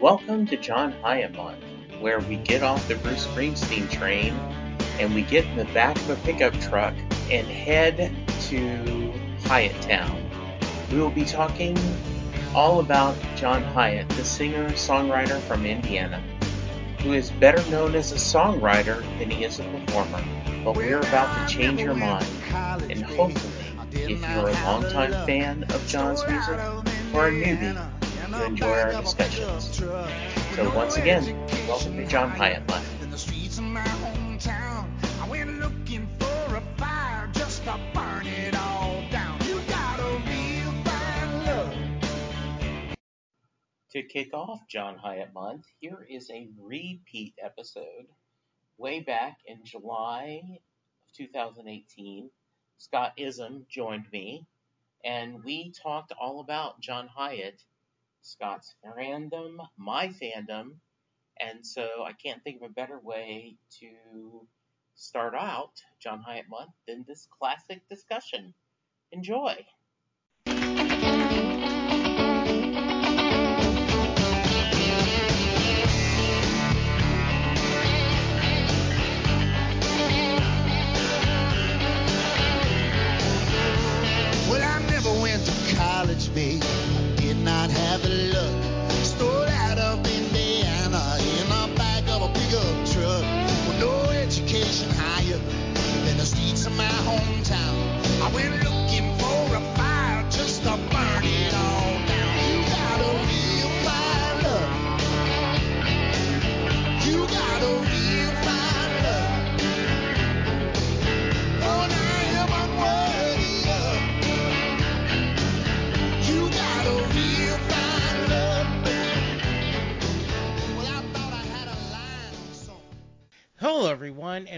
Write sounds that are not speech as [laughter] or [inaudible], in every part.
Welcome to John Month, where we get off the Bruce Springsteen train and we get in the back of a pickup truck and head to Hiatt Town. We will be talking all about John Hiatt, the singer songwriter from Indiana, who is better known as a songwriter than he is a performer. But we're about to change your mind, and hopefully, if you're a longtime fan of John's music or a newbie, you enjoy our discussions. So once again, welcome to John Hiatt Live. In the streets of my hometown, I went looking for a fire just to burn it all down. You got a real fine love. To kick off John Hiatt Month, here is a repeat episode. Way back in July of 2018, Scott Isom joined me, and we talked all about John Hiatt, Scott's fandom, my fandom, and so I can't think of a better way to start out John Hiatt Month than this classic discussion. Enjoy!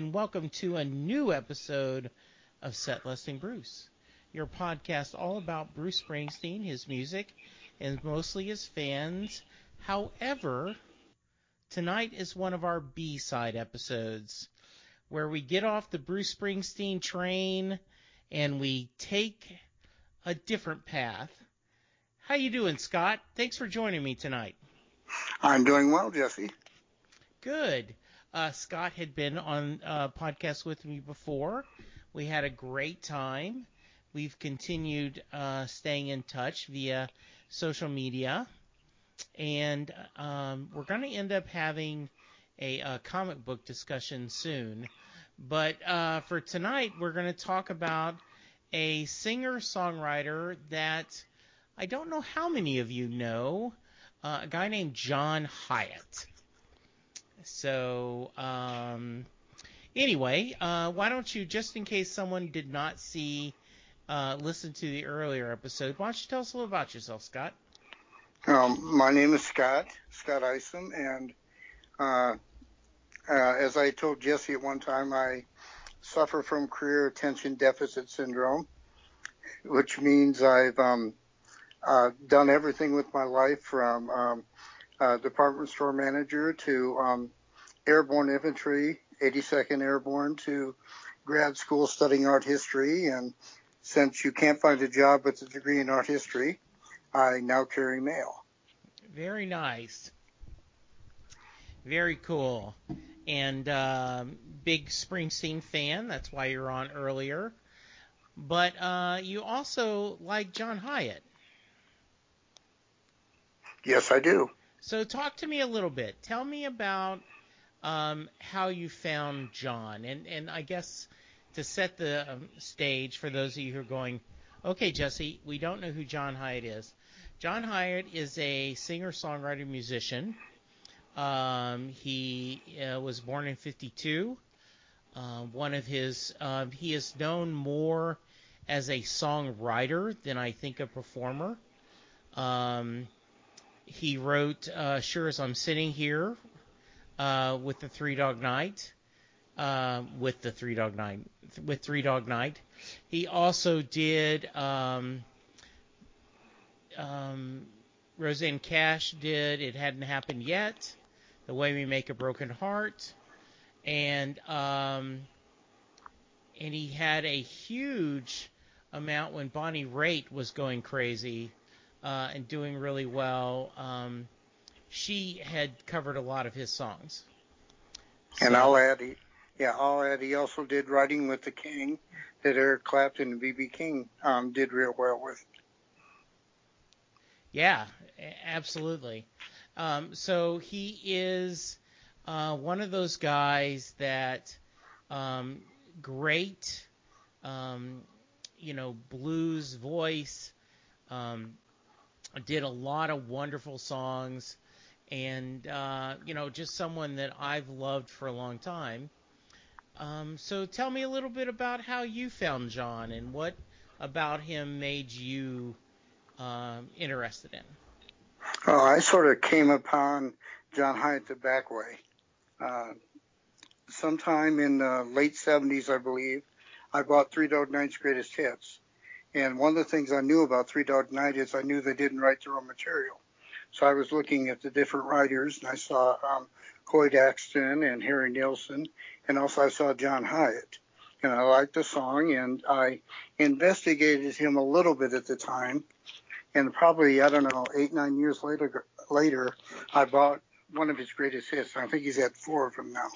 And welcome to a new episode of Set Listing Bruce, your podcast all about Bruce Springsteen, his music, and mostly his fans. However, tonight is one of our B-side episodes where we get off the Bruce Springsteen train and we take a different path. How you doing, Scott? Thanks for joining me tonight. I'm doing well, Jesse. Good. Uh, Scott had been on uh, podcast with me before. We had a great time. We've continued uh, staying in touch via social media, and um, we're going to end up having a, uh comic book discussion soon. But uh, for tonight, we're going to talk about a singer-songwriter that I don't know how many of you know, uh, a guy named John Hiatt. So, um, anyway, uh, why don't you, just in case someone did not see, uh, listen to the earlier episode, why don't you tell us a little about yourself, Scott? Um, my name is Scott, Scott Isom, and uh, uh, as I told Jesse at one time, I suffer from career attention deficit syndrome, which means I've um, uh, done everything with my life from um, uh, department store manager to um, airborne infantry, 82nd Airborne, to grad school studying art history. And since you can't find a job with a degree in art history, I now carry mail. Very nice. Very cool. And um, big Springsteen fan. That's why you're on earlier. But uh, you also like John Hiatt. Yes, I do. So talk to me a little bit. Tell me about um, how you found John, and and I guess to set the um, stage for those of you who are going, okay, Jesse, we don't know who John Hiatt is. John Hiatt is a singer-songwriter musician. Um, he uh, was born in '52. Uh, one of his, uh, he is known more as a songwriter than I think a performer. Um, he wrote uh, "Sure as I'm Sitting Here" uh, with the Three Dog Night, uh, with the Three Dog Night, with Three Dog Night. He also did um, um, Rosanne Cash did "It Hadn't Happened Yet," "The Way We Make a Broken Heart," and um, and he had a huge amount when Bonnie Raitt was going crazy uh, and doing really well. Um, she had covered a lot of his songs. And I'll add, he, yeah, I'll add he also did Riding with the King that Eric Clapton and B.B. King um, did real well with. Yeah, absolutely. Um, so he is uh, one of those guys that um, great, um, you know, blues voice. Did a lot of wonderful songs, and uh, you know, just someone that I've loved for a long time. Um, so tell me a little bit about how you found John and what about him made you um, interested in. Oh, I sort of came upon John Hiatt the back way. Uh, sometime in the late 70s, I believe, I bought Three Dog Night's greatest hits. And one of the things I knew about Three Dog Night is I knew they didn't write their own material. So I was looking at the different writers, and I saw um, Hoyt Axton and Harry Nilsson, and also I saw John Hiatt. And I liked the song, and I investigated him a little bit at the time. And probably, I don't know, eight, nine years later, later, I bought one of his greatest hits. I think he's had four of them now.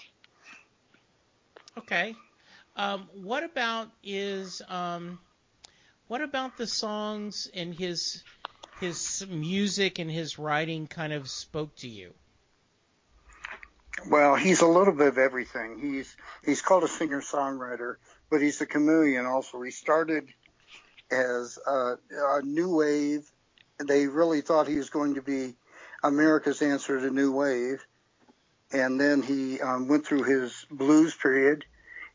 Okay. Um, what about is um, what about the songs and his his music and his writing kind of spoke to you? Well, he's a little bit of everything. He's he's called a singer songwriter, but he's a chameleon also. He started as a, a new wave. They really thought he was going to be America's answer to new wave, and then he um, went through his blues period,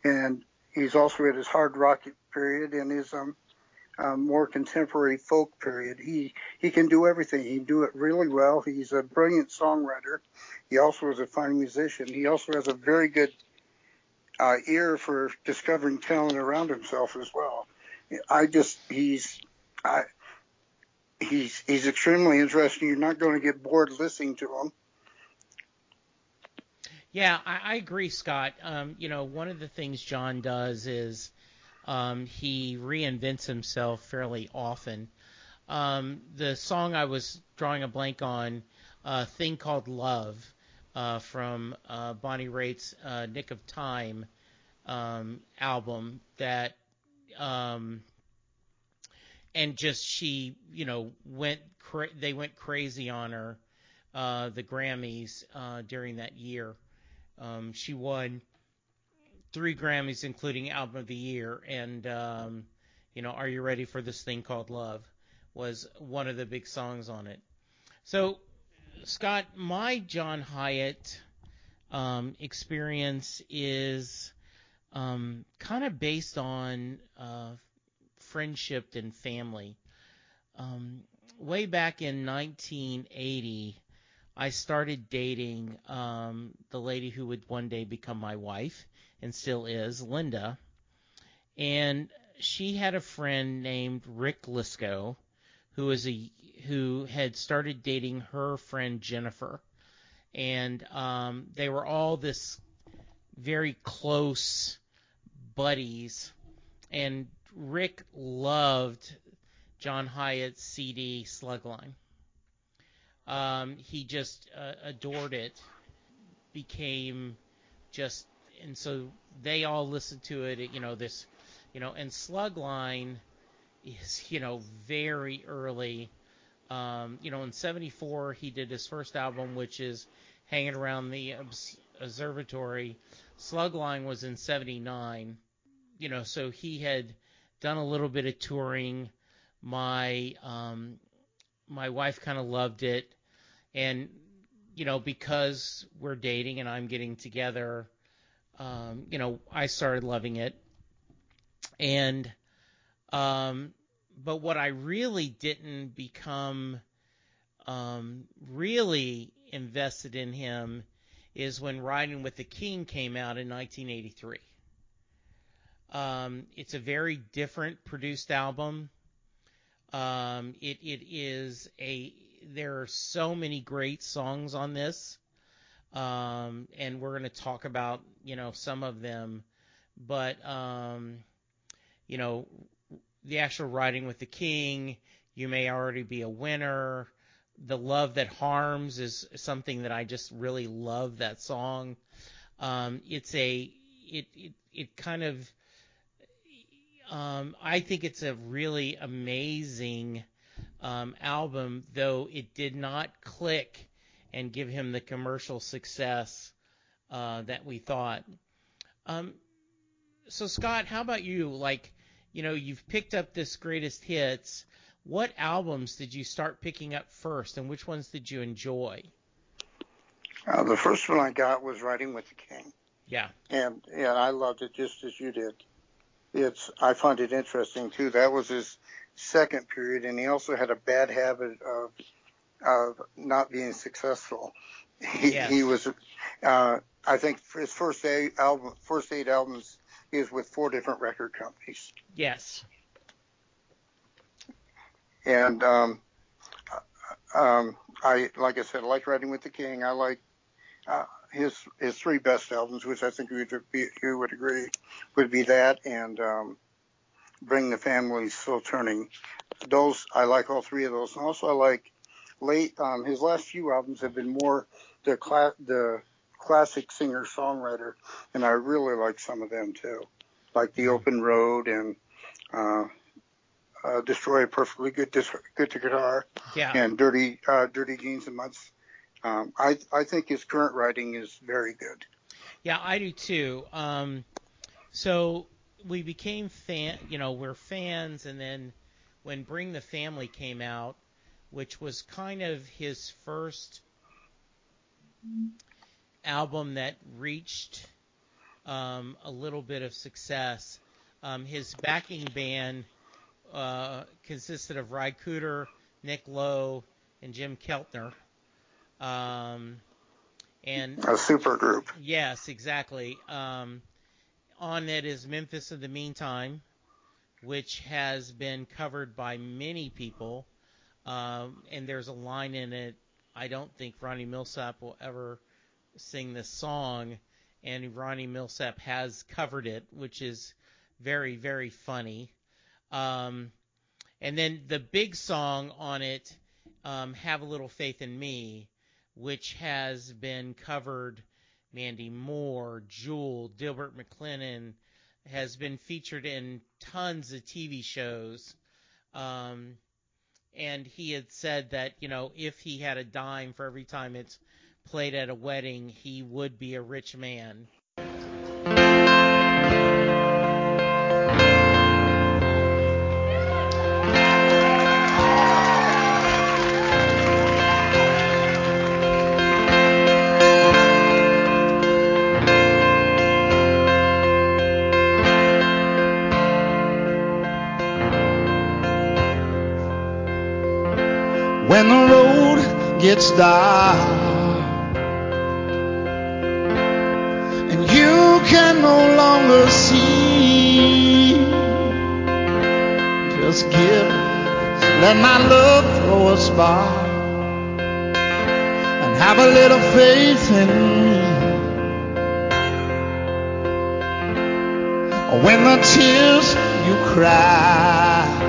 and he's also had his hard rock period and his um, um, more contemporary folk period. He he can do everything. He can do it really well. He's a brilliant songwriter. He also is a fine musician. He also has a very good uh, ear for discovering talent around himself as well. I just he's I he's he's extremely interesting. You're not going to get bored listening to him. Yeah, I, I agree, Scott. Um, you know, one of the things John does is um, he reinvents himself fairly often. Um, the song I was drawing a blank on, uh, "Thing Called Love," uh, from uh, Bonnie Raitt's uh, "Nick of Time" um, album, that um, and just she, you know, went cra- they went crazy on her, uh, the Grammys uh, during that year. Um, she won three Grammys, including Album of the Year, and um, you know, "Are You Ready for This Thing Called Love" was one of the big songs on it. So, Scott, my John Hiatt um, experience is um, kind of based on uh, friendship and family. Um, way back in 1980, I started dating um, the lady who would one day become my wife and still is, Linda. And she had a friend named Rick Lisco, who was a who had started dating her friend Jennifer, and um, they were all this very close buddies. And Rick loved John Hiatt's CD Slugline. Um, he just uh, adored it. Became just, and so they all listened to it. You know this, you know, and Slugline is you know very early. Um, you know, in '74 he did his first album, which is hanging around the obs- observatory. Slugline was in '79. You know, so he had done a little bit of touring. My um, my wife kind of loved it, and you know because we're dating and I'm getting together, um, you know I started loving it, and um, but what I really didn't become um, really invested in him is when Riding with the King came out in 1983. Um, it's a very different produced album. Um, it it is a there are so many great songs on this, um, and we're going to talk about you know some of them, but um, you know the actual Riding with the King, you may already be a winner, the love that harms is something that I just really love that song. Um, it's a it it it kind of um, I think it's a really amazing um, album, though it did not click and give him the commercial success uh, that we thought. Um, so Scott, how about you? Like, you know, you've picked up this greatest hits. What albums did you start picking up first, and which ones did you enjoy? Uh, the first one I got was Riding with the King. Yeah. And and I loved it just as you did. It's I find it interesting too. That was his second period, and he also had a bad habit of of not being successful. He, Yes. he was, uh, I think, for his first eight album, first eight albums, he was with four different record companies. Yes. And um, um, I, like I said, I like Riding with the King. I like uh, his his three best albums, which I think you would be, you would agree would be that and um, Bring the Family Slow Turning. Those I like all three of those, and also I like late. Um, his last few albums have been more the cla- the classic singer songwriter, and I really like some of them too, like The Open Road and. Uh, uh, Destroy a perfectly good dis- good to guitar Yeah. and dirty uh, dirty jeans and muds. Um, I I think his current writing is very good. Yeah, I do too. Um, so we became fan, you know, we're fans, and then when Bring the Family came out, which was kind of his first album that reached um, a little bit of success. Um, his backing band uh, consisted of Ry Cooder, Nick Lowe, and Jim Keltner. Um, and A super group. Yes, exactly. Um, on it is Memphis in the Meantime, which has been covered by many people. Um, and there's a line in it. I don't think Ronnie Milsap will ever sing this song, and Ronnie Milsap has covered it, which is very, very funny. Um, and then the big song on it, um, Have a Little Faith in Me, which has been covered. Mandy Moore, Jewel, Delbert McClinton has been featured in tons of TV shows. Um, and he had said that, you know, if he had a dime for every time it's played at a wedding, he would be a rich man. Gets dark and you can no longer see. Just give, let my love throw a spark and have a little faith in me. When the tears you cry.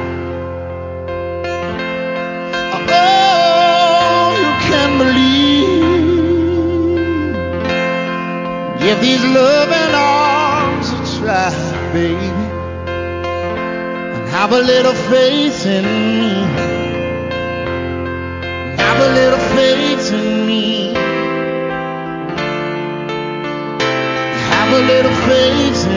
These loving arms a try, baby. And have a little faith in me. Have a little faith in me. Have a little faith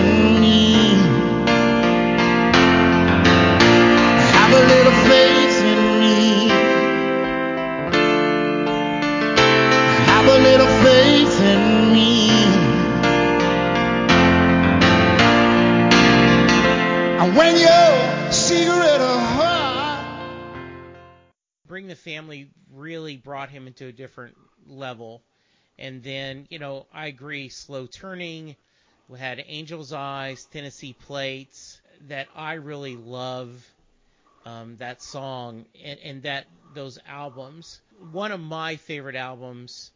into a different level. And then, you know, I agree, Slow Turning, we had Angel's Eyes, Tennessee Plates, that I really love um, that song and, and that those albums. One of my favorite albums,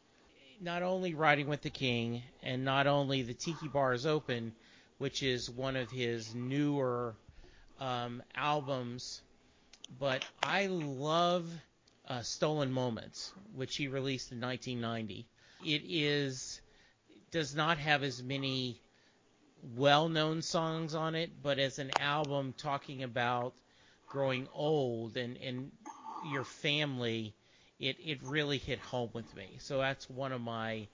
not only Riding with the King and not only The Tiki Bar is Open, which is one of his newer um, albums, but I love uh, Stolen Moments, which he released in 1990. It is does not have as many well-known songs on it, but as an album talking about growing old and and your family, it it really hit home with me. So that's one of my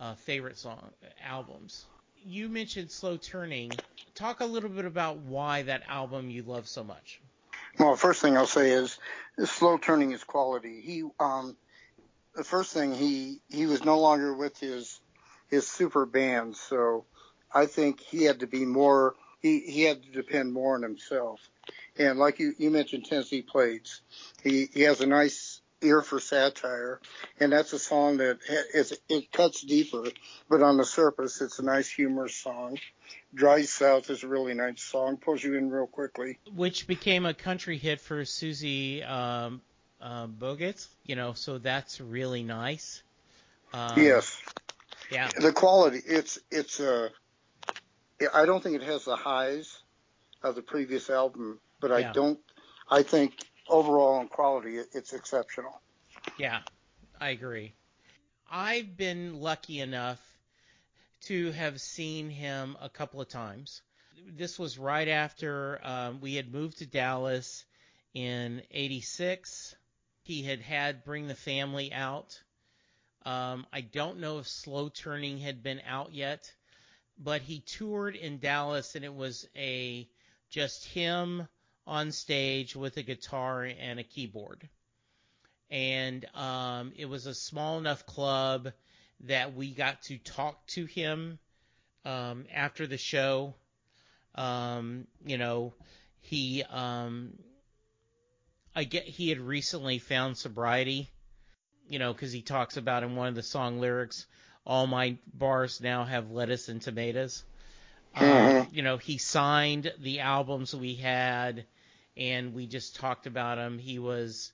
uh, favorite song albums. You mentioned Slow Turning. Talk a little bit about why that album you love so much. Well, first thing I'll say is, Slow Turning is quality. He, um, the first thing he he was no longer with his his super band, so I think he had to be more. He he had to depend more on himself. And like you you mentioned Tennessee Plates, he he has a nice ear for satire, and that's a song that is it cuts deeper, but on the surface it's a nice humorous song. Drive South is a really nice song, pulls you in real quickly. Which became a country hit for Susie um, uh, Bogguss, you know, so that's really nice. Um, yes. Yeah. The quality, it's it's a. Uh, I don't think it has the highs of the previous album, but I don't. I think overall in quality, it's exceptional. Yeah, I agree. I've been lucky enough to have seen him a couple of times. This was right after um, we had moved to Dallas in '86. He had had Bring the Family out. Um, I don't know if Slow Turning had been out yet, but he toured in Dallas and it was a just him on stage with a guitar and a keyboard. And um, it was a small enough club that we got to talk to him um, after the show. Um, you know, he um, I get he had recently found sobriety. You know, because he talks about in one of the song lyrics, all my bars now have lettuce and tomatoes. Mm-hmm. Um, you know, he signed the albums we had and we just talked about him. He was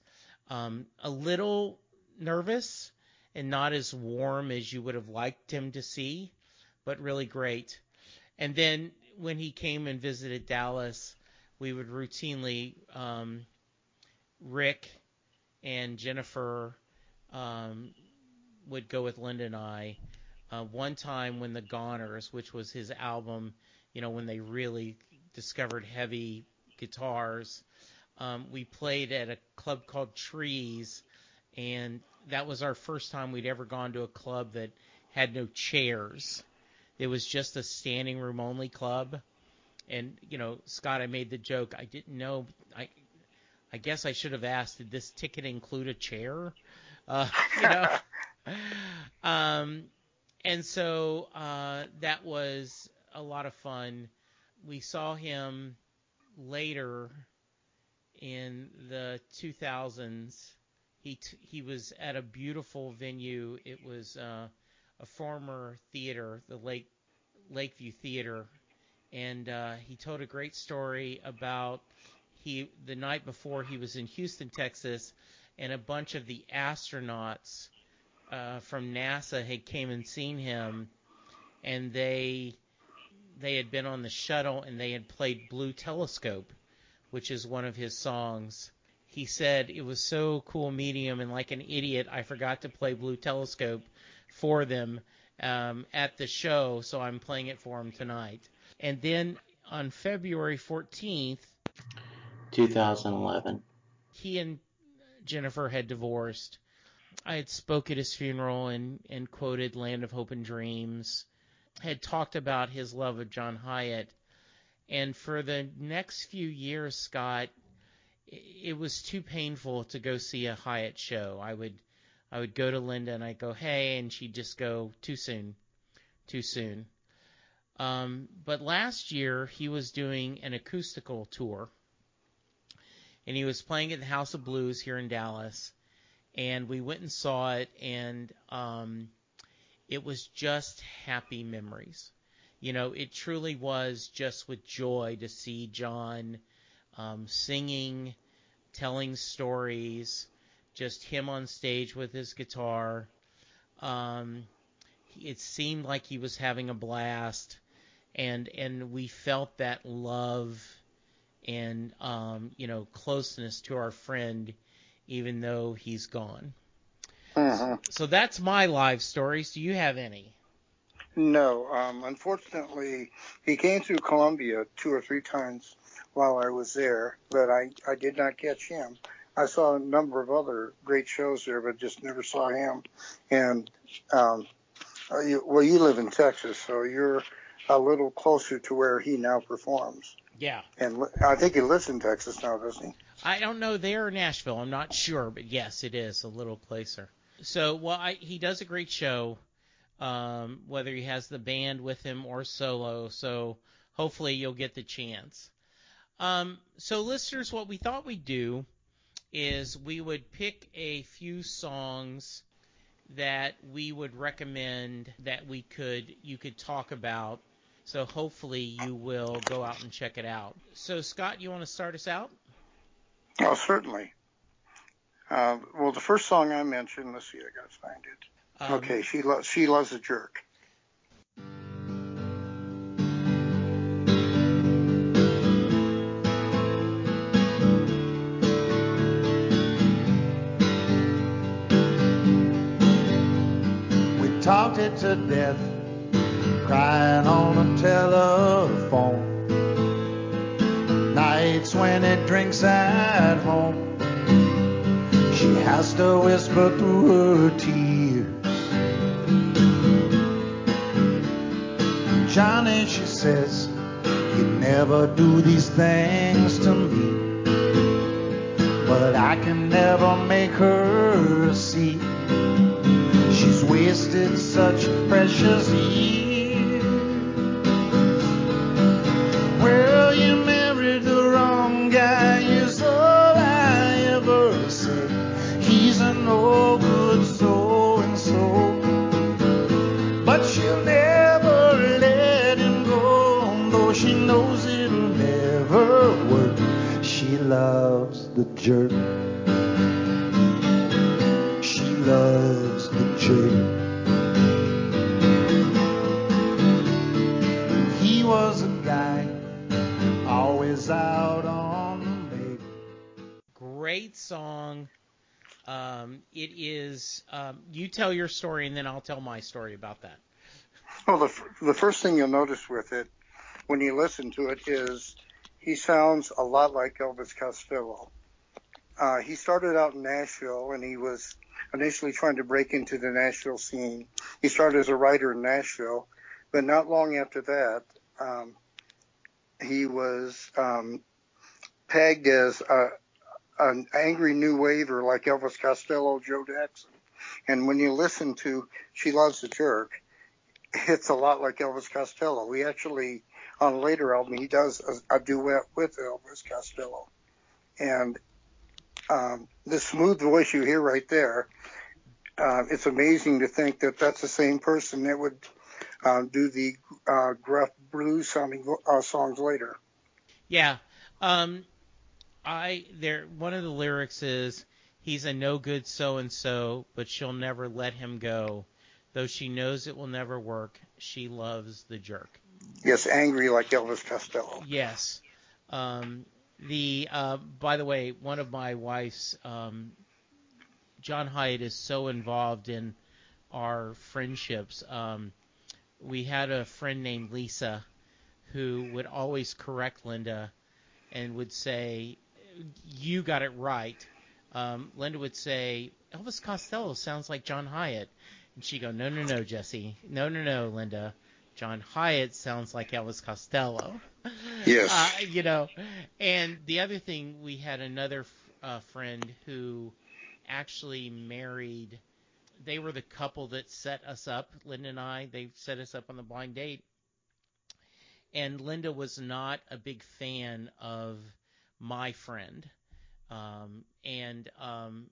um, a little nervous and not as warm as you would have liked him to see, but really great. And then when he came and visited Dallas, we would routinely um, Rick and Jennifer um, would go with Linda and I. Uh, one time when the Goners, which was his album, you know, when they really discovered heavy guitars. Um, we played at a club called Trees, and that was our first time we'd ever gone to a club that had no chairs. It was just a standing room only club. And you know, Scott, I made the joke. I didn't know. I, I guess I should have asked. Did this ticket include a chair? Uh, [laughs] you know. [laughs] um, and so uh, that was a lot of fun. We saw him later in the 2000s, he t- he was at a beautiful venue. It was uh, a former theater, the Lake Lakeview Theater, and uh, he told a great story about he the night before he was in Houston, Texas, and a bunch of the astronauts uh, from NASA had came and seen him, and they they had been on the shuttle and they had played Blue Telescope, which is one of his songs. He said it was so cool meeting him, and like an idiot, I forgot to play Blue Telescope for them um, at the show, so I'm playing it for him tonight. And then on February 14th, 2011, he and Jennifer had divorced. I had spoke at his funeral and, and quoted Land of Hope and Dreams had talked about his love of John Hiatt. And for the next few years, Scott, it was too painful to go see a Hiatt show. I would, I would go to Linda and I'd go, hey, and she'd just go, too soon, too soon. Um, but last year he was doing an acoustical tour, and he was playing at the House of Blues here in Dallas, and we went and saw it, and um, it was just happy memories. You know, it truly was just with joy to see John um, singing, telling stories, just him on stage with his guitar. Um, it seemed like he was having a blast, and and we felt that love and um, you know closeness to our friend even though he's gone. hmm So that's my live stories. Do you have any? No, um, unfortunately, he came through Columbia two or three times while I was there, but I, I did not catch him. I saw a number of other great shows there, but just never saw him. And um, uh, you, well, you live in Texas, so you're a little closer to where he now performs. Yeah. And I think he lives in Texas now, doesn't he? I don't know there in Nashville. I'm not sure, but yes, it is a little closer. So, well, I, he does a great show, um, whether he has the band with him or solo. So, hopefully, you'll get the chance. Um, so, listeners, what we thought we'd do is we would pick a few songs that we would recommend that we could you could talk about. So, hopefully, you will go out and check it out. So, Scott, you want to start us out? Oh, certainly. Uh, well, the first song I mentioned, let's see, I gotta find it. Um, okay, she loves she loves a jerk. To death, crying on the telephone. Nights when it drinks at home, she has to whisper through her tears. Johnny, she says, you never do these things to me. But I can never make her see. Wasted such precious years. Well, you married the wrong guy, is all I ever say. He's a no good so and so. But she'll never let him go, though she knows it'll never work. She loves the jerk. Um, it is. Um, you tell your story, and then I'll tell my story about that. Well, the, f- the first thing you'll notice with it when you listen to it is he sounds a lot like Elvis Costello. Uh, he started out in Nashville and he was initially trying to break into the Nashville scene. He started as a writer in Nashville, but not long after that, um, he was um, pegged as a, an angry new waver like Elvis Costello, Joe Jackson. And when you listen to She Loves the Jerk, it's a lot like Elvis Costello. He actually, on a later album, he does a, a duet with Elvis Costello. And um, the smooth voice you hear right there, uh, it's amazing to think that that's the same person that would uh, do the uh, gruff blues sounding uh, songs later. Yeah. Um, I there. One of the lyrics is, "He's a no good so and so, but she'll never let him go, though she knows it will never work. She loves the jerk." Yes, angry like Elvis Costello. Yes. Um, the uh, by the way, one of my wife's um, John Hiatt is so involved in our friendships. Um, we had a friend named Lisa who would always correct Linda and would say, "You got it right." Um, Linda would say, "Elvis Costello sounds like John Hiatt," and she'd go, "No, no, no, Jesse. No, no, no, Linda. John Hiatt sounds like Elvis Costello." Yes. Uh, you know, and the other thing, we had another uh, friend who actually married. They were the couple that set us up, Linda and I. They set us up on the blind date. And Linda was not a big fan of my friend, um, and um,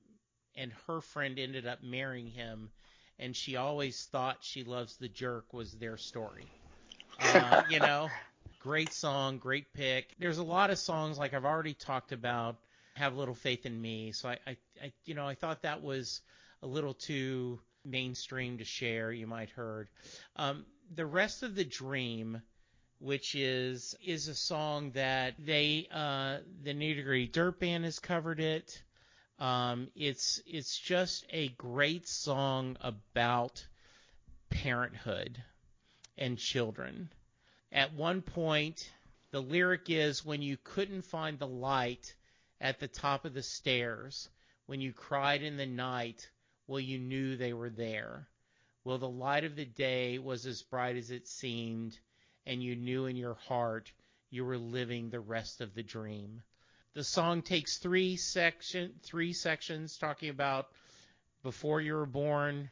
and her friend ended up marrying him, and she always thought she loves the jerk was their story. Uh, [laughs] you know, great song, great pick. There's a lot of songs like I've already talked about. Have little faith in me. So I, I, I you know, I thought that was a little too mainstream to share. You might heard. Um, the rest of the dream, which is is a song that they uh, the Nitty Gritty Dirt Band has covered it. Um, it's it's just a great song about parenthood and children. At one point, the lyric is when you couldn't find the light at the top of the stairs, when you cried in the night, well, you knew they were there. Well, the light of the day was as bright as it seemed, and you knew in your heart you were living the rest of the dream. The song takes three section three sections talking about before you were born,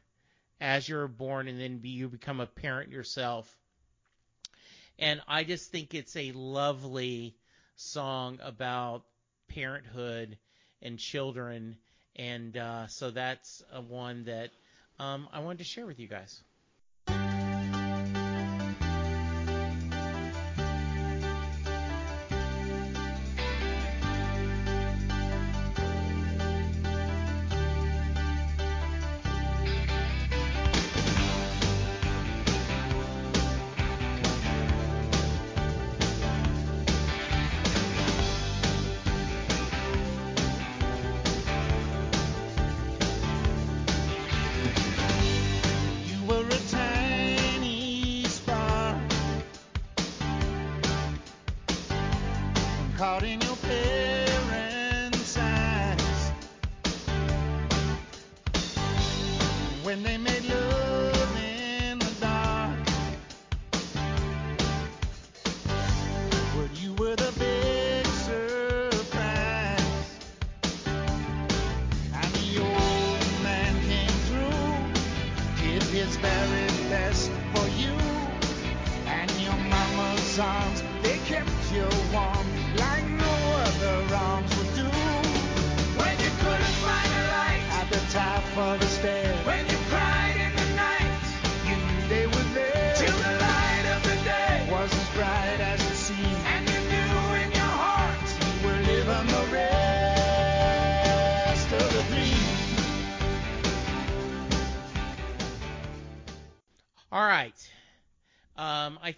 as you were born, and then you become a parent yourself. And I just think it's a lovely song about parenthood and children, and uh, so that's one that um, I wanted to share with you guys.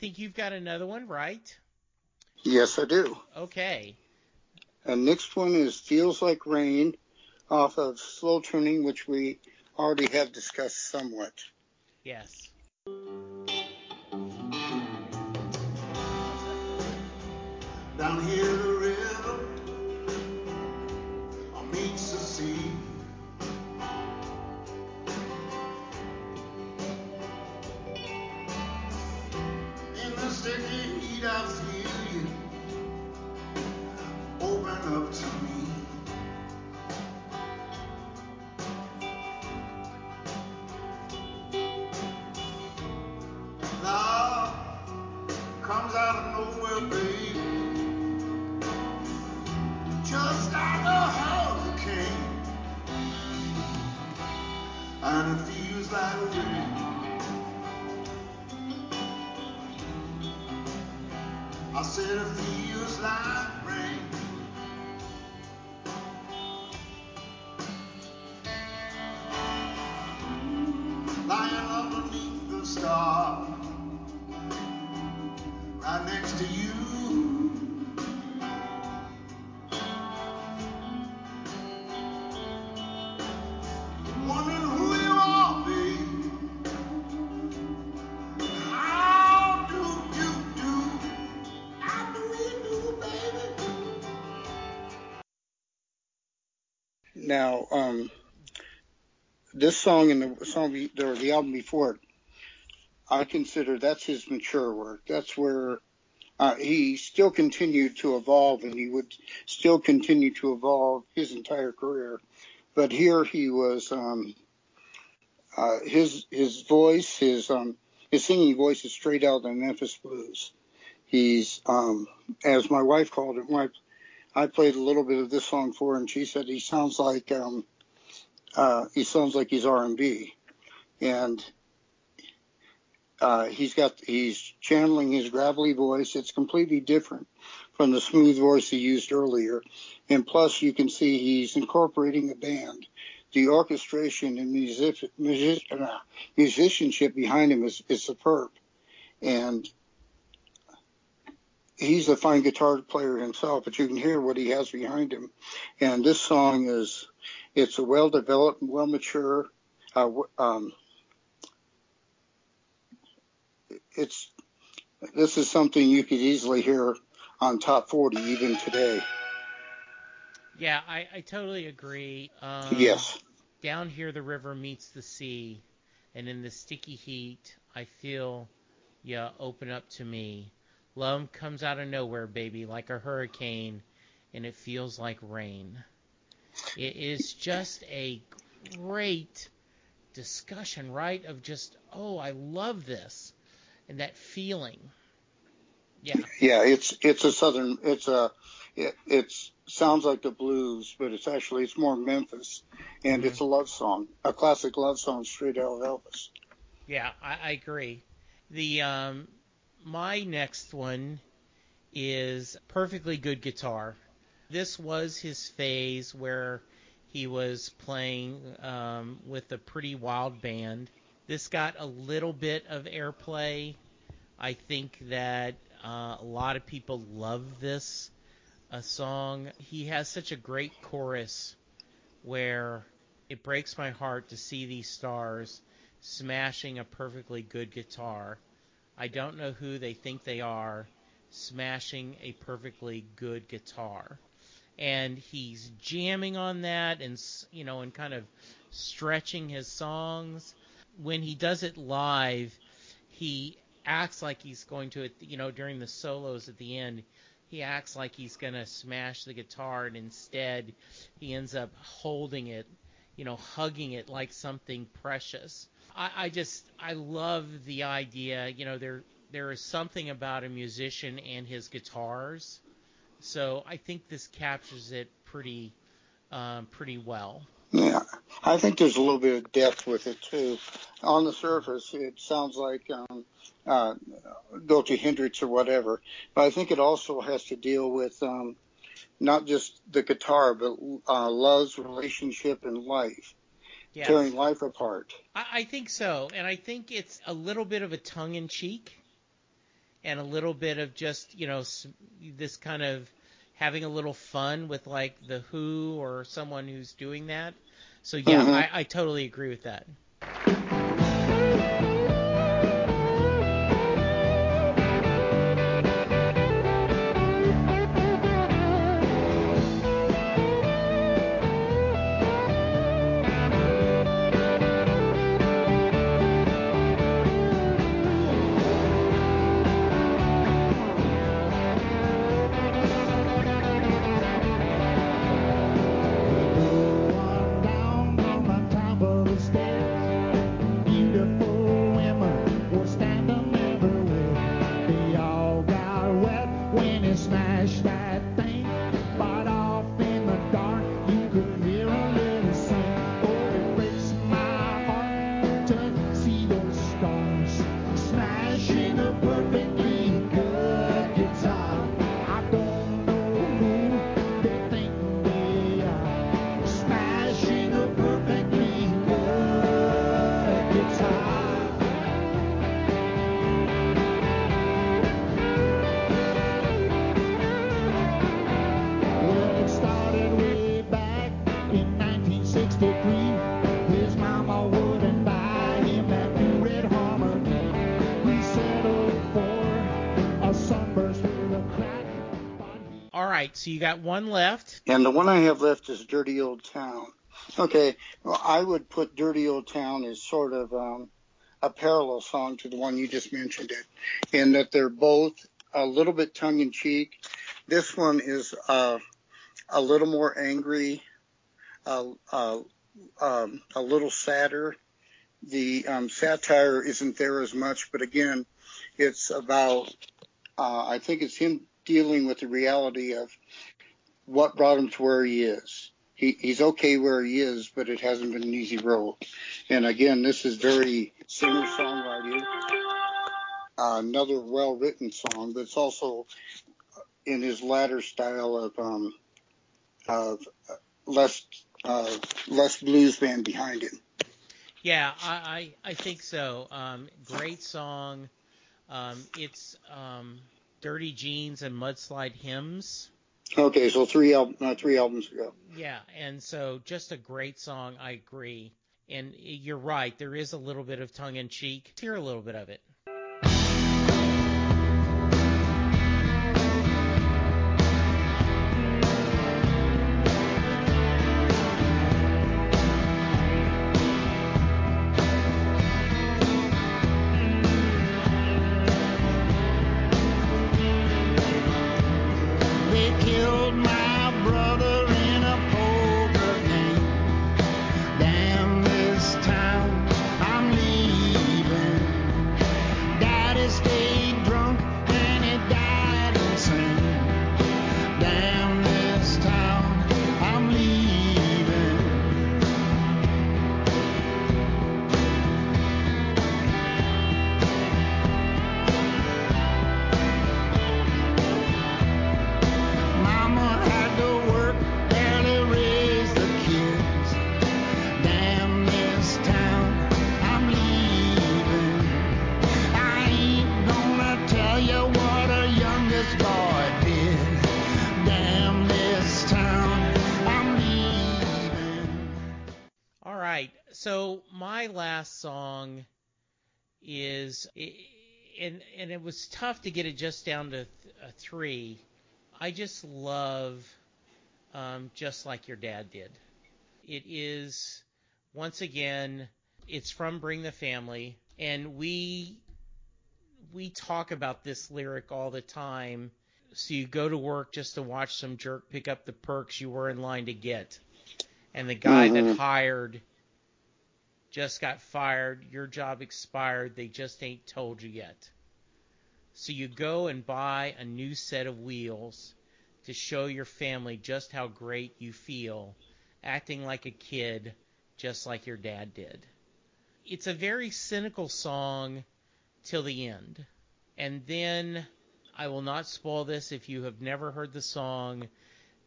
Think you've got another one, right? Yes, I do. Okay. And next one is Feels Like Rain off of Slow Turning, which we already have discussed somewhat. Yes. Down here Um, this song and the song be, or the album before it, I consider that's his mature work. That's where uh, he still continued to evolve, and he would still continue to evolve his entire career. But here he was, um, uh, his his voice, his um, his singing voice is straight out of the Memphis blues. He's, um, as my wife called it, my I played a little bit of this song for her, and she said he sounds like um, uh, he sounds like he's R&B, and uh, he's got he's channeling his gravelly voice. It's completely different from the smooth voice he used earlier, and plus you can see he's incorporating a band. The orchestration and music, music, uh, musicianship behind him is, is superb, and he's a fine guitar player himself, but you can hear what he has behind him. And this song is, it's a well developed, well mature, uh, um, it's, this is something you could easily hear on top 40 even today. Yeah, I, I totally agree. Um, yes. Down here, the river meets the sea, and in the sticky heat, I feel you open up to me. Love comes out of nowhere, baby, like a hurricane, and it feels like rain. It is just a great discussion, right? Of just, oh, I love this, and that feeling. Yeah. Yeah, it's it's a southern. It's a it it's sounds like the blues, but it's actually it's more Memphis, and mm-hmm. it's a love song, a classic love song straight out of Elvis. Yeah, I, I agree. The um, my next one is perfectly good guitar. This was his phase where he was playing um, with a pretty wild band. This got a little bit of airplay. I think that uh, a lot of people love this a song. He has such a great chorus where it breaks my heart to see these stars smashing a perfectly good guitar. I don't know who they think they are smashing a perfectly good guitar. And he's jamming on that and you know and kind of stretching his songs. When he does it live, he acts like he's going to you know during the solos at the end he acts like he's going to smash the guitar, and instead he ends up holding it, you know, hugging it like something precious. I, I just I love the idea. You know, there there is something about a musician and his guitars. So I think this captures it pretty um, pretty well. Yeah, I think there's a little bit of depth with it too. On the surface, it sounds like um, uh, go to Hendrix or whatever, but I think it also has to deal with um, not just the guitar, but uh, love's relationship in life, yes. tearing life apart. I, I think so, and I think it's a little bit of a tongue in cheek, and a little bit of just you know this kind of having a little fun with like the Who or someone who's doing that. So yeah, mm-hmm. I, I totally agree with that. Right, so you got one left. And the one I have left is Dirty Old Town. Okay, well, I would put Dirty Old Town as sort of um, a parallel song to the one you just mentioned it, in that they're both a little bit tongue in cheek. This one is uh, a little more angry, uh, uh, um, a little sadder. The um, satire isn't there as much, but again, it's about. Uh, I think it's him dealing with the reality of what brought him to where he is. He, he's okay where he is, but it hasn't been an easy road. And again, this is very singer songwriting. Uh, another well written song, but it's also in his latter style of um, of less uh, less blues band behind him. Yeah, I I, I think so. Um, great song. Um, it's um, Dirty Jeans and Mudslide Hymns. Okay, so three al- uh, three albums ago. Yeah, and so just a great song. I agree. And you're right. There is a little bit of tongue in cheek. Let's hear a little bit of it. So my last song is, and and it was tough to get it just down to th- a three. I just love, um, just like your dad did. It is once again, it's from Bring the Family, and we we talk about this lyric all the time. So you go to work just to watch some jerk pick up the perks you were in line to get, and the guy Mhm. that hired just got fired, your job expired, they just ain't told you yet. So you go and buy a new set of wheels to show your family just how great you feel, acting like a kid, just like your dad did. It's a very cynical song till the end. And then I will not spoil this if you have never heard the song.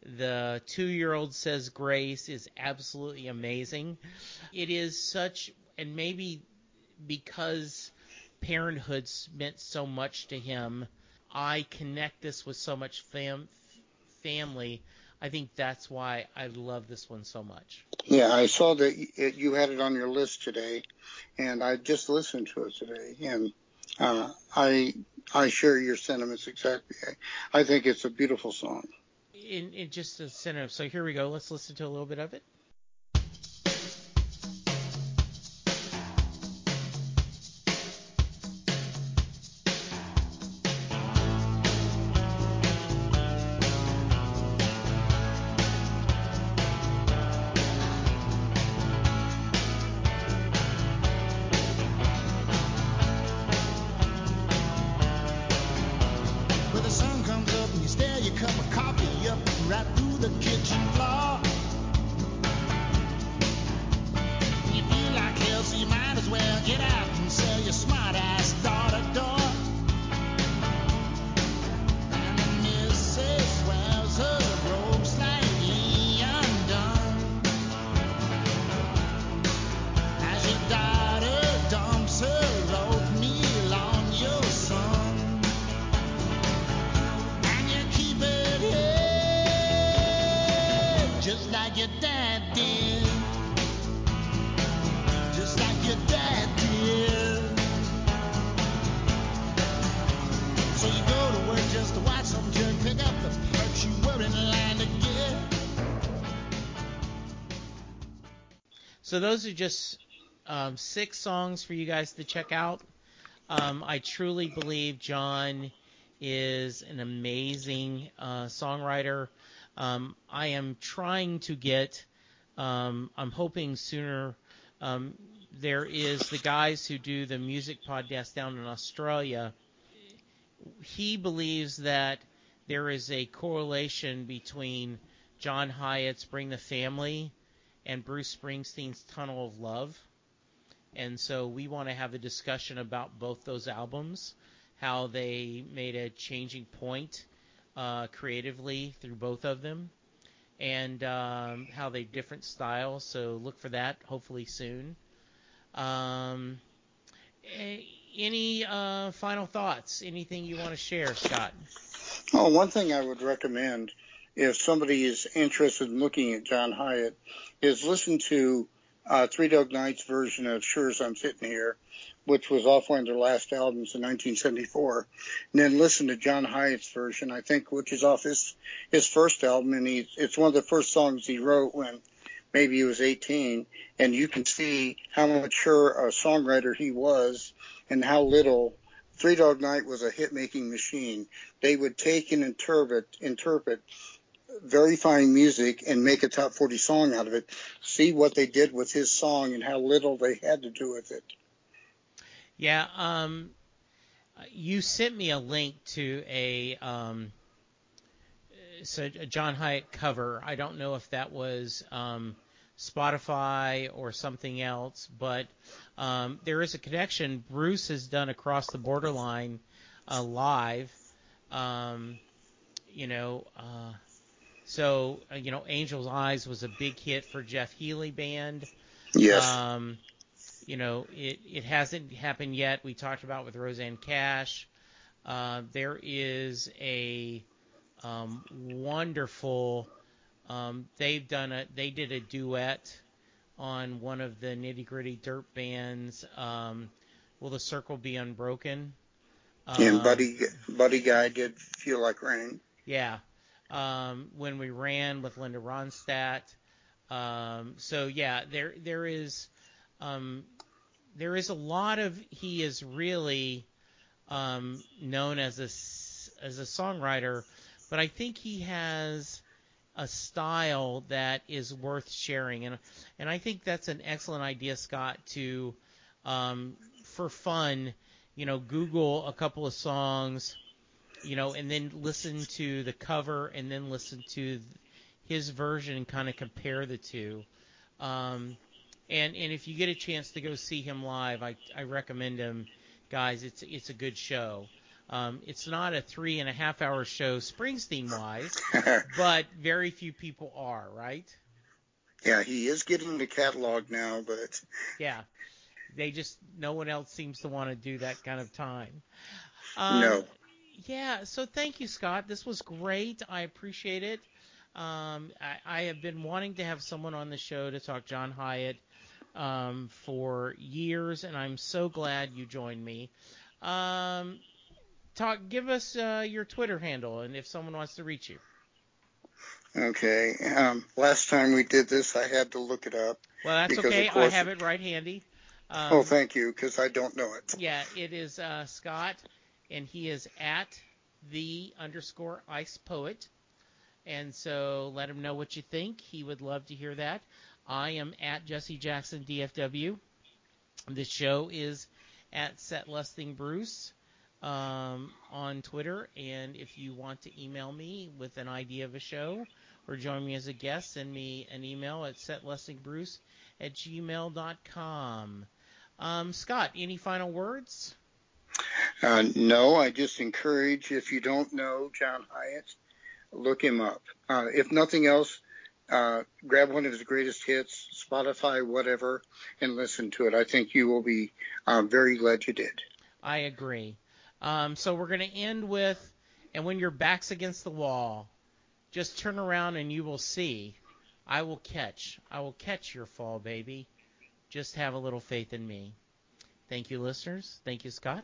The two year old says Grace is absolutely amazing. It is such, and maybe because parenthood's meant so much to him, I connect this with so much fam- family. I think that's why I love this one so much. Yeah, I saw that it, you had it on your list today, and I just listened to it today, and uh, I I share your sentiments exactly. I think it's a beautiful song. In, in just a center. So here we go. Let's listen to a little bit of it. So those are just um, six songs for you guys to check out. Um, I truly believe John is an amazing uh, songwriter. Um, I am trying to get. Um, I'm hoping sooner. Um, there is the guys who do the music podcast down in Australia. He believes that there is a correlation between John Hiatt's Bring the Family and Bruce Springsteen's Tunnel of Love. And so we want to have a discussion about both those albums, how they made a changing point uh, creatively through both of them, and um, how they different styles. So look for that hopefully soon. Um, eh, any uh, final thoughts? Anything you want to share, Scott? Oh, one thing I would recommend if somebody is interested in looking at John Hiatt, is listen to uh, Three Dog Night's version of Sure as I'm Sitting Here, which was off one of their last albums in 1974, and then listen to John Hiatt's version, I think, which is off his his first album, and he, it's one of the first songs he wrote when maybe he was 18, and you can see how mature a songwriter he was and how little Three Dog Night was a hit making machine. They would take and interpret interpret very fine music and make a top 40 song out of it. See what they did with his song and how little they had to do with it. Yeah, um, you sent me a link to a um, so a John Hiatt cover. I don't know if that was um, Spotify or something else, but um, there is a connection. Bruce has done Across the Borderline uh, live. Um, you know, uh, so uh, you know, Angel's Eyes was a big hit for Jeff Healey band. Yes. Um, you know, it, it hasn't happened yet. We talked about with Rosanne Cash. Uh, there is a um, wonderful. Um, they've done a. They did a duet on one of the Nitty Gritty Dirt Bands. Um, Will the Circle Be Unbroken? and Um, Buddy Buddy Guy did Feel Like Rain. Yeah. Um, when we ran with Linda Ronstadt. Um, so yeah, there there is um, there is a lot of he is really um, known as a as a songwriter, but I think he has a style that is worth sharing, and and I think that's an excellent idea, Scott, to um, for fun, you know, Google a couple of songs you know, and then listen to the cover and then listen to his version and kind of compare the two. Um, and and if you get a chance to go see him live, I I recommend him, guys. It's it's a good show. Um, it's not a three and a half hour show Springsteen wise, [laughs] but very few people are, right? yeah, he is getting the catalog now, but [laughs] Yeah. They just no one else seems to want to do that kind of time. Um, no. Yeah, so thank you, Scott. This was great. I appreciate it. Um, I, I have been wanting to have someone on the show to talk John Hiatt um, for years, and I'm so glad you joined me. Um, talk, give us uh, your Twitter handle, and if someone wants to reach you. Okay. Um, last time we did this, I had to look it up. Well, that's okay. I have it right handy. Um, oh, thank you, because I don't know it. Yeah, it is uh, Scott, and he is at the underscore ice poet. And so let him know what you think. He would love to hear that. I am at Jesse Jackson DFW. The show is at Set Listing Bruce um, on Twitter. And if you want to email me with an idea of a show or join me as a guest, send me an email at setlistingbruce at gmail.com. Um, Scott, any final words? Uh, no, I just encourage if you don't know John Hiatt, look him up. Uh, if nothing else, uh, grab one of his greatest hits, Spotify, whatever, and listen to it. I think you will be uh, very glad you did. I agree. Um, so we're going to end with, and when your back's against the wall, just turn around and you will see. I will catch. I will catch your fall, baby. Just have a little faith in me. Thank you, listeners. Thank you, Scott.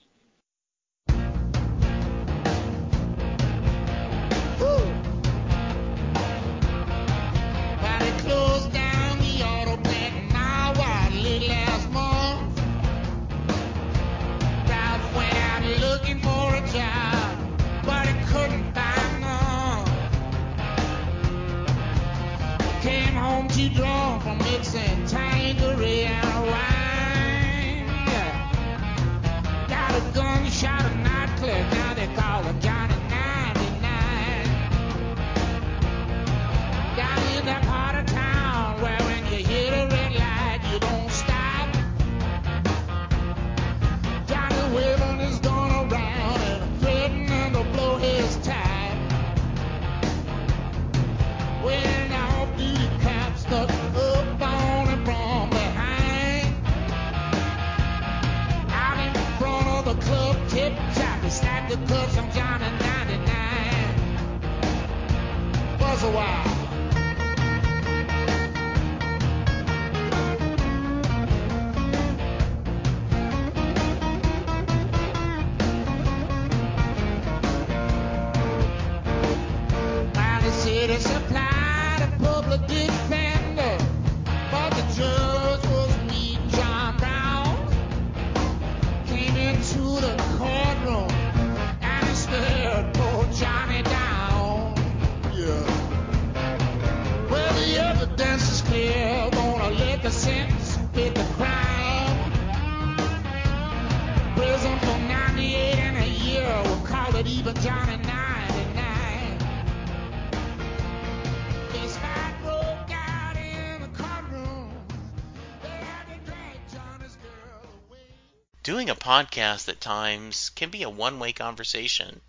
Doing a podcast at times can be a one way conversation,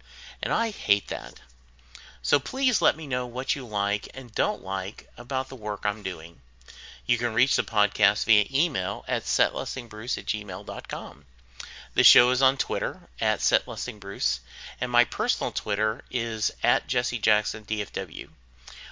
and I hate that. So please let me know what you like and don't like about the work I'm doing. You can reach the podcast via email at setlistingbruce at gmail.com. The show is on Twitter at setlistingbruce, and my personal Twitter is at jessejacksondfw. DFW.